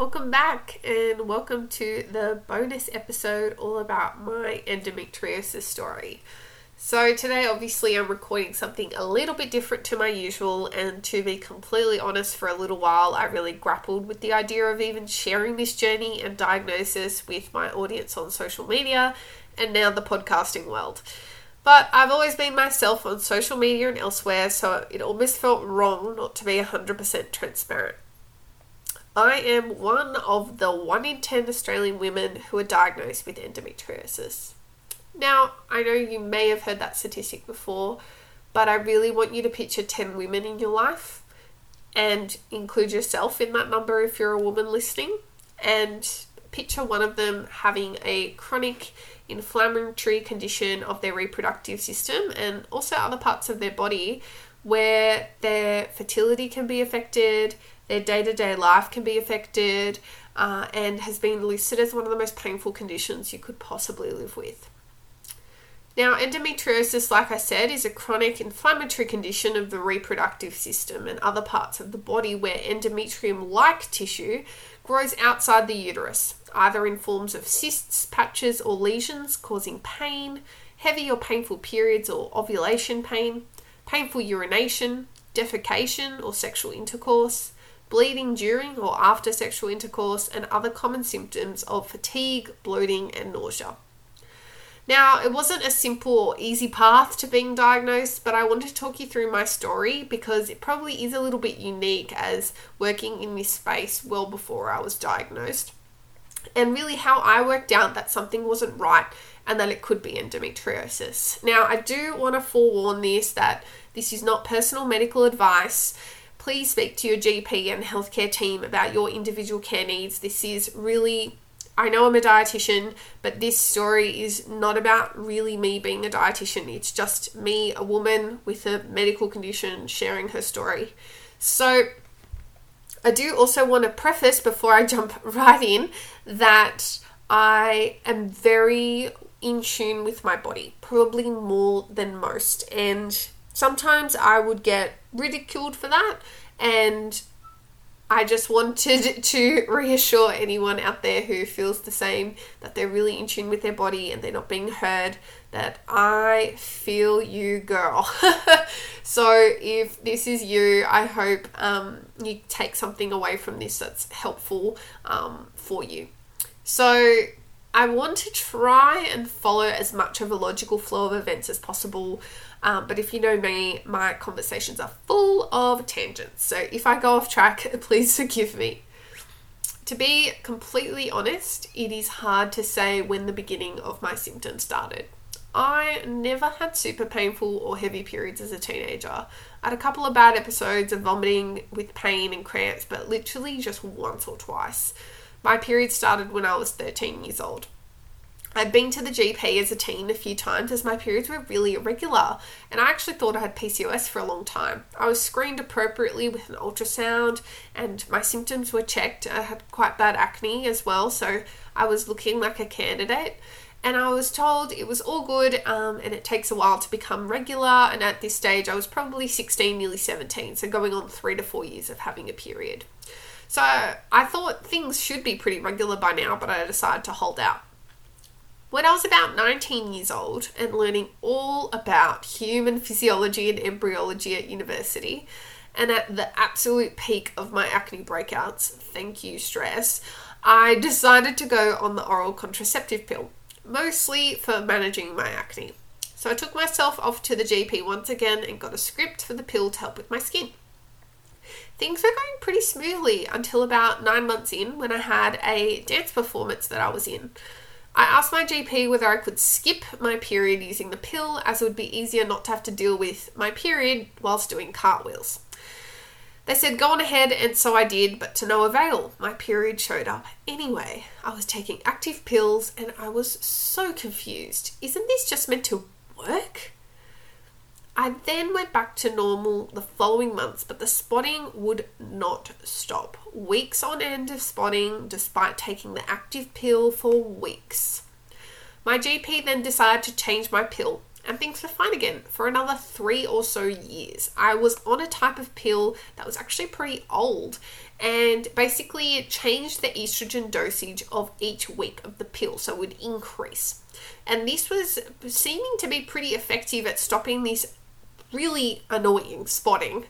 Welcome back and welcome to the bonus episode all about my endometriosis story. So, today, obviously, I'm recording something a little bit different to my usual, and to be completely honest, for a little while, I really grappled with the idea of even sharing this journey and diagnosis with my audience on social media and now the podcasting world. But I've always been myself on social media and elsewhere, so it almost felt wrong not to be 100% transparent. I am one of the 1 in 10 Australian women who are diagnosed with endometriosis. Now, I know you may have heard that statistic before, but I really want you to picture 10 women in your life and include yourself in that number if you're a woman listening. And picture one of them having a chronic inflammatory condition of their reproductive system and also other parts of their body where their fertility can be affected, their day to day life can be affected, uh, and has been listed as one of the most painful conditions you could possibly live with. Now, endometriosis, like I said, is a chronic inflammatory condition of the reproductive system and other parts of the body where endometrium like tissue grows outside the uterus, either in forms of cysts, patches, or lesions causing pain, heavy or painful periods or ovulation pain, painful urination, defecation or sexual intercourse, bleeding during or after sexual intercourse, and other common symptoms of fatigue, bloating, and nausea. Now, it wasn't a simple or easy path to being diagnosed, but I want to talk you through my story because it probably is a little bit unique as working in this space well before I was diagnosed. And really, how I worked out that something wasn't right and that it could be endometriosis. Now, I do want to forewarn this that this is not personal medical advice please speak to your GP and healthcare team about your individual care needs. This is really I know I'm a dietitian, but this story is not about really me being a dietitian. It's just me, a woman with a medical condition, sharing her story. So, I do also want to preface before I jump right in that I am very in tune with my body, probably more than most. And sometimes I would get ridiculed for that. And I just wanted to reassure anyone out there who feels the same that they're really in tune with their body and they're not being heard that I feel you, girl. so, if this is you, I hope um, you take something away from this that's helpful um, for you. So, I want to try and follow as much of a logical flow of events as possible. Um, but if you know me, my conversations are full of tangents. So if I go off track, please forgive me. To be completely honest, it is hard to say when the beginning of my symptoms started. I never had super painful or heavy periods as a teenager. I had a couple of bad episodes of vomiting with pain and cramps, but literally just once or twice. My period started when I was 13 years old. I'd been to the GP as a teen a few times as my periods were really irregular, and I actually thought I had PCOS for a long time. I was screened appropriately with an ultrasound, and my symptoms were checked. I had quite bad acne as well, so I was looking like a candidate. And I was told it was all good, um, and it takes a while to become regular. And at this stage, I was probably 16, nearly 17, so going on three to four years of having a period. So I thought things should be pretty regular by now, but I decided to hold out. When I was about 19 years old and learning all about human physiology and embryology at university, and at the absolute peak of my acne breakouts, thank you, stress, I decided to go on the oral contraceptive pill, mostly for managing my acne. So I took myself off to the GP once again and got a script for the pill to help with my skin. Things were going pretty smoothly until about nine months in when I had a dance performance that I was in. I asked my GP whether I could skip my period using the pill as it would be easier not to have to deal with my period whilst doing cartwheels. They said go on ahead, and so I did, but to no avail. My period showed up anyway. I was taking active pills and I was so confused. Isn't this just meant to work? I then went back to normal the following months, but the spotting would not stop. Weeks on end of spotting, despite taking the active pill for weeks. My GP then decided to change my pill, and things were fine again for another three or so years. I was on a type of pill that was actually pretty old, and basically it changed the estrogen dosage of each week of the pill, so it would increase. And this was seeming to be pretty effective at stopping this really annoying spotting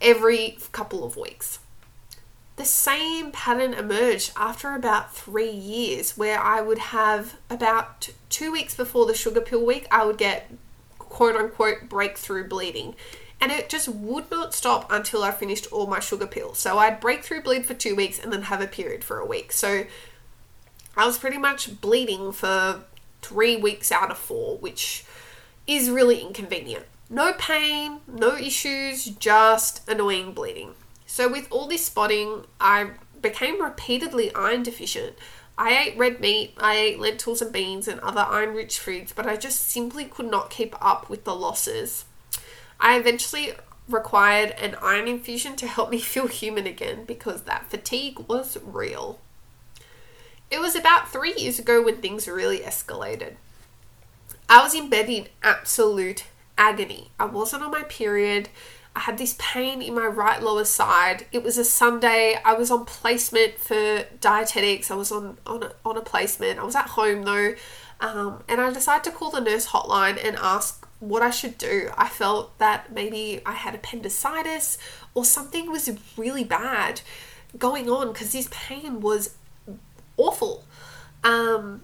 every couple of weeks. The same pattern emerged after about three years, where I would have about two weeks before the sugar pill week, I would get quote unquote breakthrough bleeding. And it just would not stop until I finished all my sugar pills. So I'd break through bleed for two weeks and then have a period for a week. So I was pretty much bleeding for three weeks out of four, which is really inconvenient. No pain, no issues, just annoying bleeding. So, with all this spotting, I became repeatedly iron deficient. I ate red meat, I ate lentils and beans and other iron rich foods, but I just simply could not keep up with the losses. I eventually required an iron infusion to help me feel human again because that fatigue was real. It was about three years ago when things really escalated. I was in bed in absolute agony. I wasn't on my period. I had this pain in my right lower side. It was a Sunday. I was on placement for dietetics. I was on on a, on a placement. I was at home though, um, and I decided to call the nurse hotline and ask what I should do. I felt that maybe I had appendicitis or something was really bad going on because this pain was awful. Um,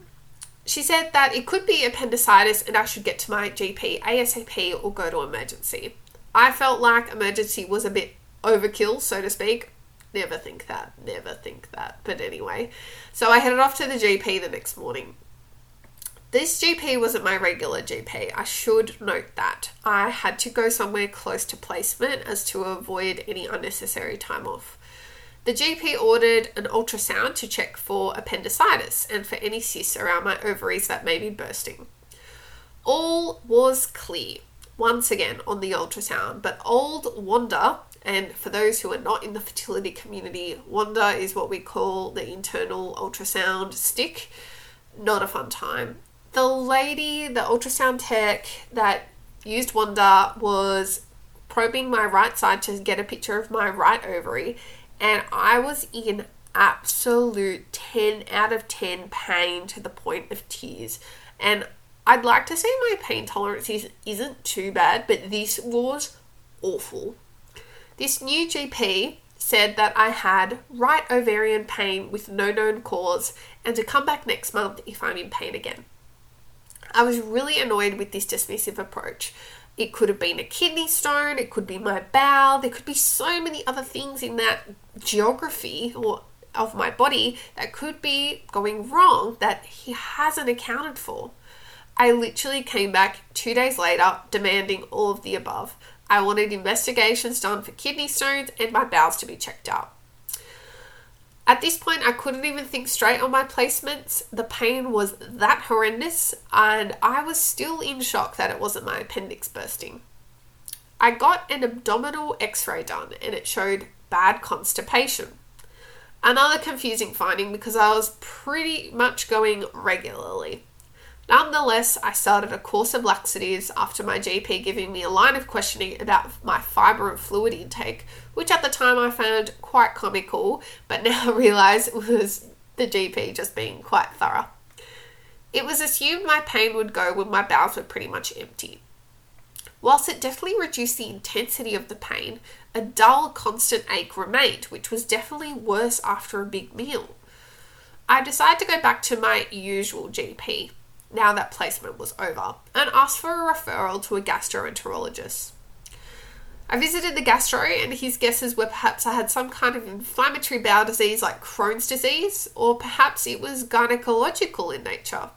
she said that it could be appendicitis and I should get to my GP ASAP or go to emergency. I felt like emergency was a bit overkill, so to speak. Never think that, never think that. But anyway, so I headed off to the GP the next morning. This GP wasn't my regular GP. I should note that. I had to go somewhere close to placement as to avoid any unnecessary time off. The GP ordered an ultrasound to check for appendicitis and for any cysts around my ovaries that may be bursting. All was clear once again on the ultrasound, but old Wanda, and for those who are not in the fertility community, Wanda is what we call the internal ultrasound stick. Not a fun time. The lady, the ultrasound tech that used Wanda was probing my right side to get a picture of my right ovary and I was in absolute 10 out of 10 pain to the point of tears. And I'd like to say my pain tolerance is, isn't too bad, but this was awful. This new GP said that I had right ovarian pain with no known cause and to come back next month if I'm in pain again. I was really annoyed with this dismissive approach. It could have been a kidney stone, it could be my bowel, there could be so many other things in that geography or of my body that could be going wrong that he hasn't accounted for. I literally came back two days later demanding all of the above. I wanted investigations done for kidney stones and my bowels to be checked out. At this point, I couldn't even think straight on my placements. The pain was that horrendous, and I was still in shock that it wasn't my appendix bursting. I got an abdominal x ray done, and it showed bad constipation. Another confusing finding because I was pretty much going regularly. Nonetheless, I started a course of laxatives after my GP giving me a line of questioning about my fibre and fluid intake, which at the time I found quite comical, but now realise was the GP just being quite thorough. It was assumed my pain would go when my bowels were pretty much empty. Whilst it definitely reduced the intensity of the pain, a dull, constant ache remained, which was definitely worse after a big meal. I decided to go back to my usual GP, now that placement was over, and asked for a referral to a gastroenterologist. I visited the gastro, and his guesses were perhaps I had some kind of inflammatory bowel disease like Crohn's disease, or perhaps it was gynecological in nature.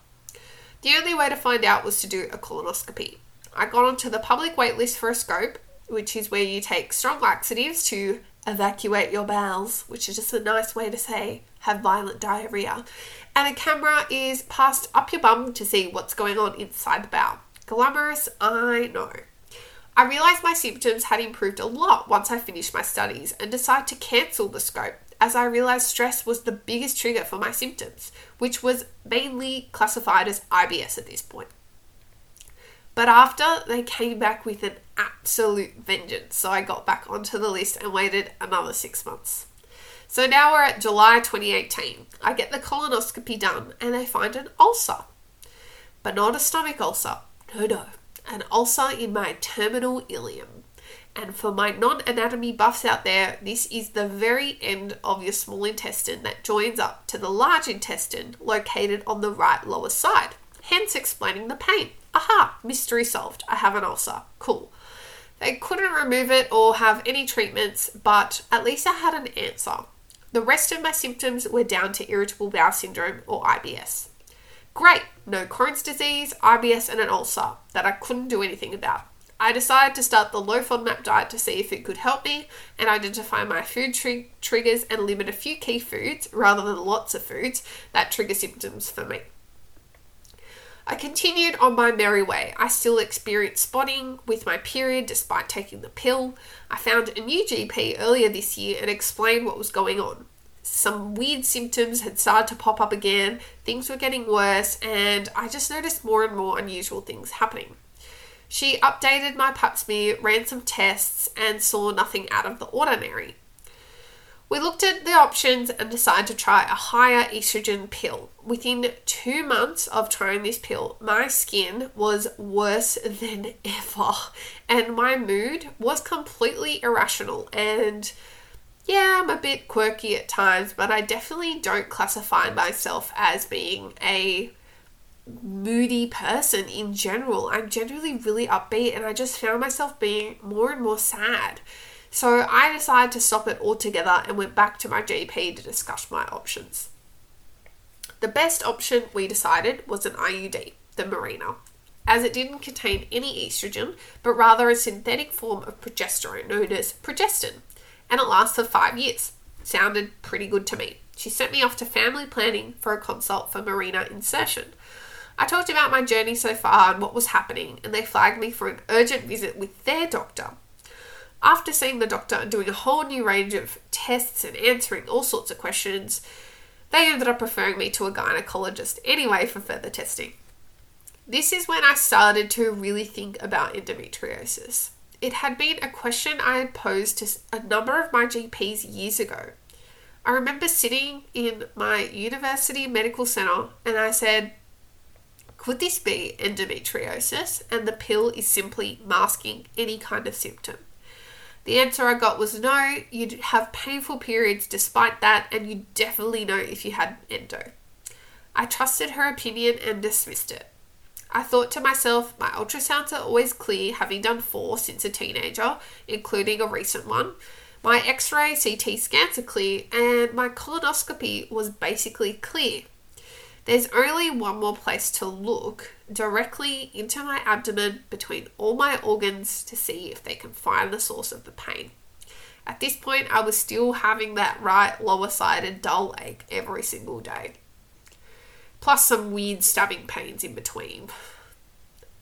The only way to find out was to do a colonoscopy. I got onto the public waitlist for a scope, which is where you take strong laxatives to evacuate your bowels, which is just a nice way to say have violent diarrhea. And a camera is passed up your bum to see what's going on inside the bowel. Glamorous, I know. I realised my symptoms had improved a lot once I finished my studies and decided to cancel the scope as I realised stress was the biggest trigger for my symptoms, which was mainly classified as IBS at this point. But after they came back with an absolute vengeance, so I got back onto the list and waited another six months. So now we're at July 2018. I get the colonoscopy done and they find an ulcer. But not a stomach ulcer. No, no. An ulcer in my terminal ileum. And for my non anatomy buffs out there, this is the very end of your small intestine that joins up to the large intestine located on the right lower side, hence explaining the pain. Aha, mystery solved. I have an ulcer. Cool. They couldn't remove it or have any treatments, but at least I had an answer. The rest of my symptoms were down to irritable bowel syndrome or IBS. Great, no Crohn's disease, IBS, and an ulcer that I couldn't do anything about. I decided to start the low FODMAP diet to see if it could help me and identify my food tr- triggers and limit a few key foods rather than lots of foods that trigger symptoms for me. I continued on my merry way. I still experienced spotting with my period despite taking the pill. I found a new GP earlier this year and explained what was going on. Some weird symptoms had started to pop up again, things were getting worse, and I just noticed more and more unusual things happening. She updated my pap smear, ran some tests, and saw nothing out of the ordinary. We looked at the options and decided to try a higher estrogen pill. Within two months of trying this pill, my skin was worse than ever, and my mood was completely irrational. And yeah, I'm a bit quirky at times, but I definitely don't classify myself as being a moody person in general. I'm generally really upbeat and I just found myself being more and more sad. So I decided to stop it altogether and went back to my GP to discuss my options. The best option we decided was an IUD, the Mirena, as it didn't contain any estrogen, but rather a synthetic form of progesterone known as progestin, and it lasts for five years. Sounded pretty good to me. She sent me off to family planning for a consult for Mirena insertion. I talked about my journey so far and what was happening, and they flagged me for an urgent visit with their doctor. After seeing the doctor and doing a whole new range of tests and answering all sorts of questions, they ended up referring me to a gynecologist anyway for further testing. This is when I started to really think about endometriosis. It had been a question I had posed to a number of my GPs years ago. I remember sitting in my university medical center and I said, could this be endometriosis and the pill is simply masking any kind of symptom? The answer I got was no, you'd have painful periods despite that, and you definitely know if you had endo. I trusted her opinion and dismissed it. I thought to myself, my ultrasounds are always clear, having done four since a teenager, including a recent one. My x ray CT scans are clear, and my colonoscopy was basically clear. There's only one more place to look directly into my abdomen between all my organs to see if they can find the source of the pain. At this point, I was still having that right lower side sided dull ache every single day, plus some weird stabbing pains in between.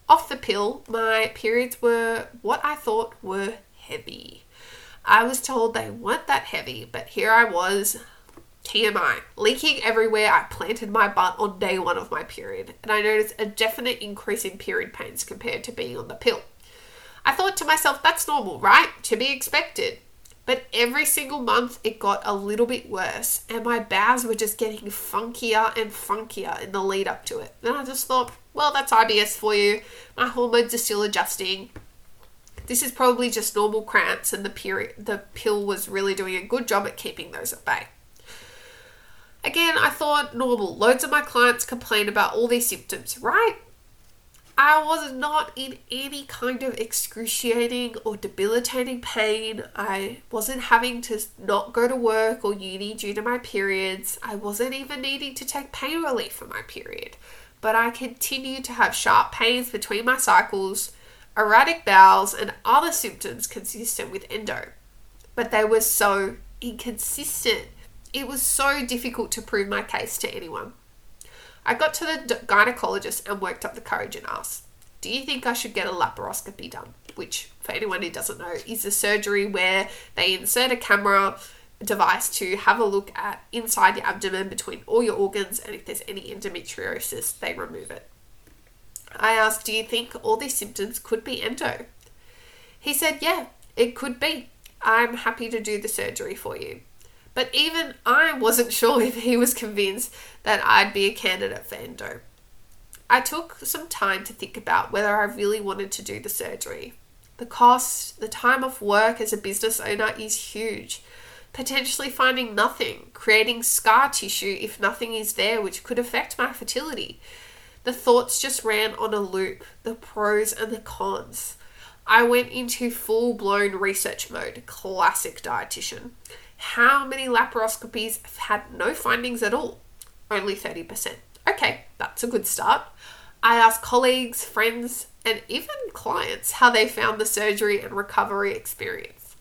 Off the pill, my periods were what I thought were heavy. I was told they weren't that heavy, but here I was TMI, leaking everywhere. I planted my butt on day one of my period, and I noticed a definite increase in period pains compared to being on the pill. I thought to myself, that's normal, right? To be expected. But every single month it got a little bit worse, and my bowels were just getting funkier and funkier in the lead up to it. And I just thought, well, that's IBS for you. My hormones are still adjusting. This is probably just normal cramps, and the period the pill was really doing a good job at keeping those at bay. Again, I thought normal. Loads of my clients complain about all these symptoms, right? I was not in any kind of excruciating or debilitating pain. I wasn't having to not go to work or uni due to my periods. I wasn't even needing to take pain relief for my period. But I continued to have sharp pains between my cycles, erratic bowels, and other symptoms consistent with endo. But they were so inconsistent it was so difficult to prove my case to anyone. I got to the gynecologist and worked up the courage and asked, Do you think I should get a laparoscopy done? Which, for anyone who doesn't know, is a surgery where they insert a camera device to have a look at inside your abdomen between all your organs, and if there's any endometriosis, they remove it. I asked, Do you think all these symptoms could be endo? He said, Yeah, it could be. I'm happy to do the surgery for you. But even I wasn't sure if he was convinced that I'd be a candidate for endo. I took some time to think about whether I really wanted to do the surgery. The cost, the time off work as a business owner is huge. Potentially finding nothing, creating scar tissue if nothing is there, which could affect my fertility. The thoughts just ran on a loop, the pros and the cons. I went into full blown research mode, classic dietitian. How many laparoscopies have had no findings at all? Only 30%. Okay, that's a good start. I asked colleagues, friends, and even clients how they found the surgery and recovery experience.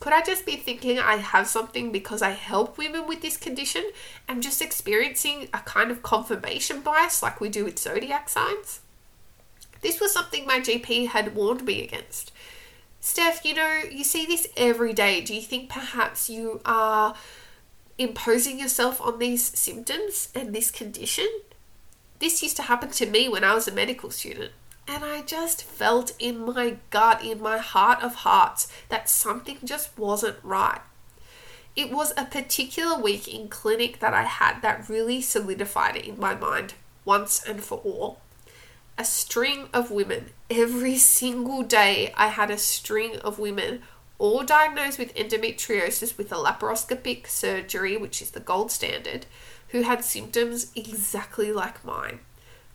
Could I just be thinking I have something because I help women with this condition and just experiencing a kind of confirmation bias like we do with zodiac signs? This was something my GP had warned me against. Steph, you know, you see this every day. Do you think perhaps you are imposing yourself on these symptoms and this condition? This used to happen to me when I was a medical student. And I just felt in my gut, in my heart of hearts, that something just wasn't right. It was a particular week in clinic that I had that really solidified it in my mind once and for all. A string of women, every single day, I had a string of women all diagnosed with endometriosis with a laparoscopic surgery, which is the gold standard, who had symptoms exactly like mine.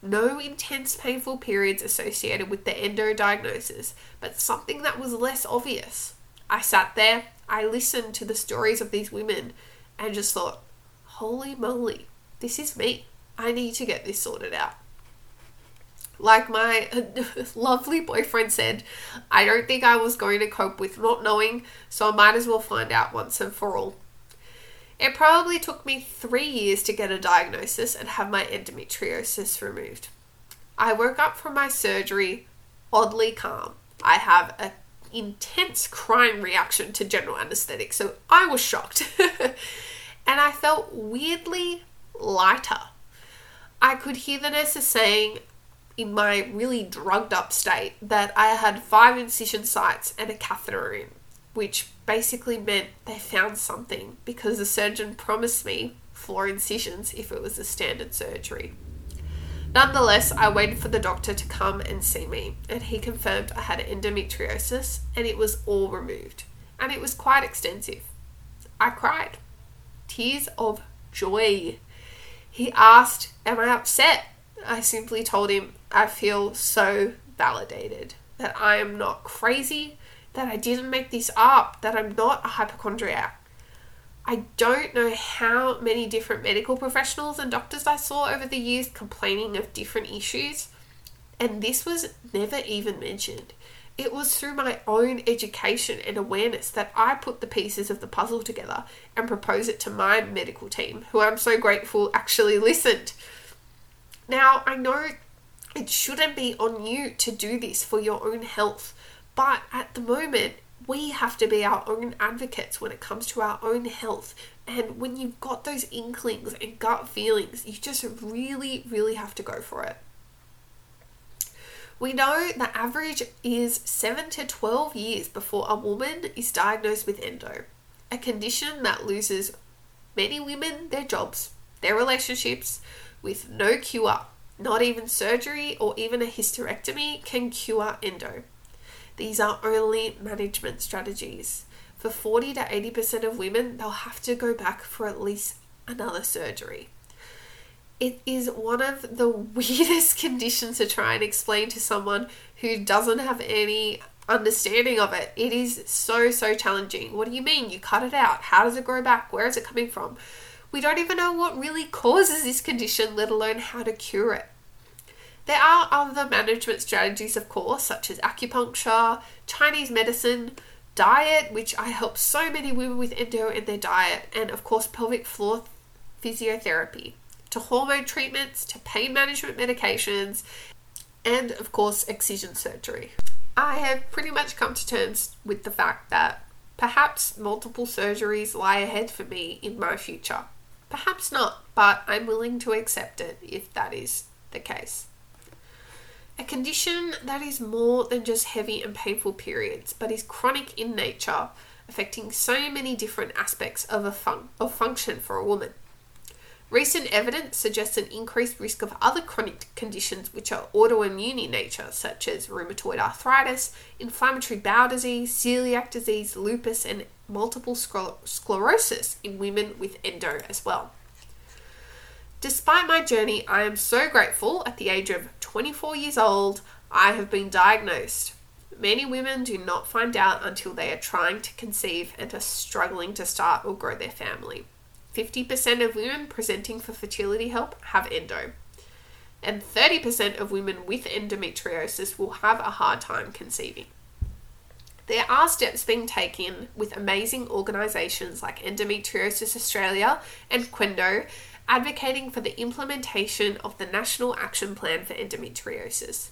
No intense painful periods associated with the endo diagnosis, but something that was less obvious. I sat there, I listened to the stories of these women, and just thought, holy moly, this is me. I need to get this sorted out. Like my lovely boyfriend said, I don't think I was going to cope with not knowing, so I might as well find out once and for all. It probably took me three years to get a diagnosis and have my endometriosis removed. I woke up from my surgery oddly calm. I have an intense crying reaction to general anesthetic, so I was shocked. and I felt weirdly lighter. I could hear the nurses saying, in my really drugged up state, that I had five incision sites and a catheter in which basically meant they found something because the surgeon promised me four incisions if it was a standard surgery. Nonetheless, I waited for the doctor to come and see me, and he confirmed I had endometriosis and it was all removed, and it was quite extensive. I cried. Tears of joy. He asked, Am I upset? I simply told him I feel so validated, that I am not crazy, that I didn't make this up, that I'm not a hypochondriac. I don't know how many different medical professionals and doctors I saw over the years complaining of different issues, and this was never even mentioned. It was through my own education and awareness that I put the pieces of the puzzle together and proposed it to my medical team, who I'm so grateful actually listened. Now, I know it shouldn't be on you to do this for your own health, but at the moment, we have to be our own advocates when it comes to our own health. And when you've got those inklings and gut feelings, you just really, really have to go for it. We know the average is 7 to 12 years before a woman is diagnosed with endo, a condition that loses many women their jobs, their relationships, with no cure. Not even surgery or even a hysterectomy can cure endo. These are only management strategies. For 40 to 80% of women, they'll have to go back for at least another surgery. It is one of the weirdest conditions to try and explain to someone who doesn't have any understanding of it. It is so, so challenging. What do you mean? You cut it out. How does it grow back? Where is it coming from? We don't even know what really causes this condition, let alone how to cure it. There are other management strategies, of course, such as acupuncture, Chinese medicine, diet, which I help so many women with endo in their diet, and of course, pelvic floor physiotherapy, to hormone treatments, to pain management medications, and of course, excision surgery. I have pretty much come to terms with the fact that perhaps multiple surgeries lie ahead for me in my future. Perhaps not, but I'm willing to accept it if that is the case. A condition that is more than just heavy and painful periods, but is chronic in nature, affecting so many different aspects of a fun- of function for a woman. Recent evidence suggests an increased risk of other chronic conditions which are autoimmune in nature, such as rheumatoid arthritis, inflammatory bowel disease, celiac disease, lupus, and multiple sclerosis in women with endo as well. Despite my journey, I am so grateful at the age of 24 years old, I have been diagnosed. Many women do not find out until they are trying to conceive and are struggling to start or grow their family. 50% of women presenting for fertility help have endo, and 30% of women with endometriosis will have a hard time conceiving. There are steps being taken with amazing organisations like Endometriosis Australia and QENDO advocating for the implementation of the National Action Plan for Endometriosis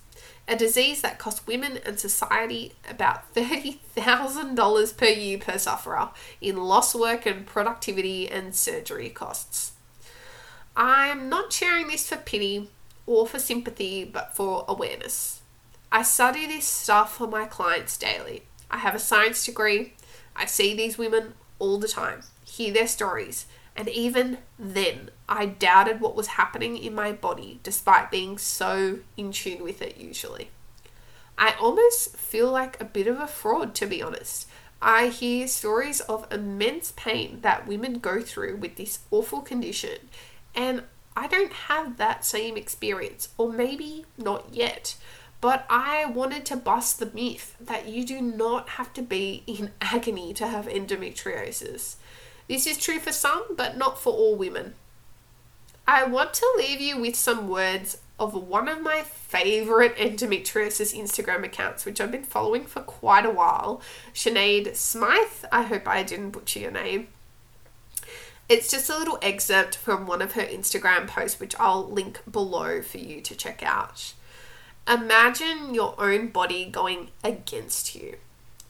a disease that costs women and society about $30,000 per year per sufferer in lost work and productivity and surgery costs. I am not sharing this for pity or for sympathy, but for awareness. I study this stuff for my clients daily. I have a science degree. I see these women all the time, hear their stories, and even then, I doubted what was happening in my body despite being so in tune with it usually. I almost feel like a bit of a fraud, to be honest. I hear stories of immense pain that women go through with this awful condition, and I don't have that same experience, or maybe not yet. But I wanted to bust the myth that you do not have to be in agony to have endometriosis. This is true for some, but not for all women. I want to leave you with some words of one of my favorite endometriosis Instagram accounts, which I've been following for quite a while. Sinead Smythe, I hope I didn't butcher your name. It's just a little excerpt from one of her Instagram posts, which I'll link below for you to check out. Imagine your own body going against you.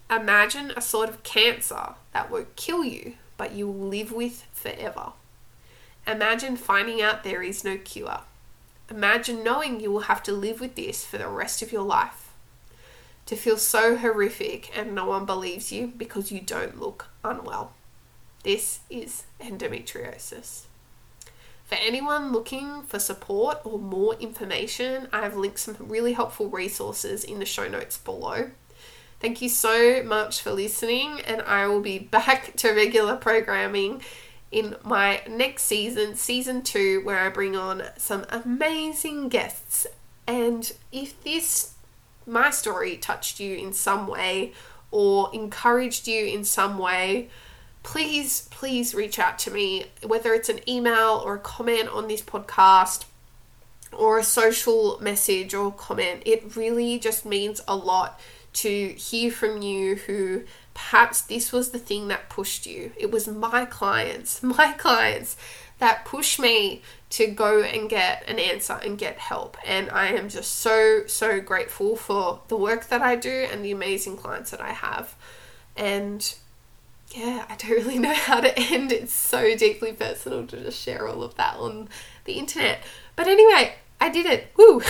Imagine a sort of cancer that won't kill you, but you will live with forever. Imagine finding out there is no cure. Imagine knowing you will have to live with this for the rest of your life. To feel so horrific and no one believes you because you don't look unwell. This is endometriosis. For anyone looking for support or more information, I have linked some really helpful resources in the show notes below. Thank you so much for listening, and I will be back to regular programming in my next season, season two, where I bring on some amazing guests. And if this, my story, touched you in some way or encouraged you in some way, please, please reach out to me, whether it's an email or a comment on this podcast or a social message or comment. It really just means a lot to hear from you who perhaps this was the thing that pushed you. It was my clients, my clients that pushed me to go and get an answer and get help. And I am just so, so grateful for the work that I do and the amazing clients that I have. And yeah, I don't really know how to end. It's so deeply personal to just share all of that on the internet. But anyway, I did it. Woo!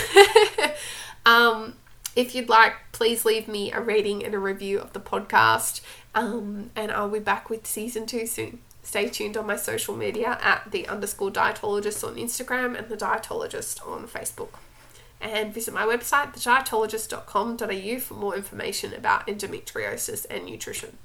um, if you'd like, please leave me a rating and a review of the podcast. Um, and I'll be back with season two soon. Stay tuned on my social media at the underscore dietologist on Instagram and the dietologist on Facebook. And visit my website, thedietologist.com.au, for more information about endometriosis and nutrition.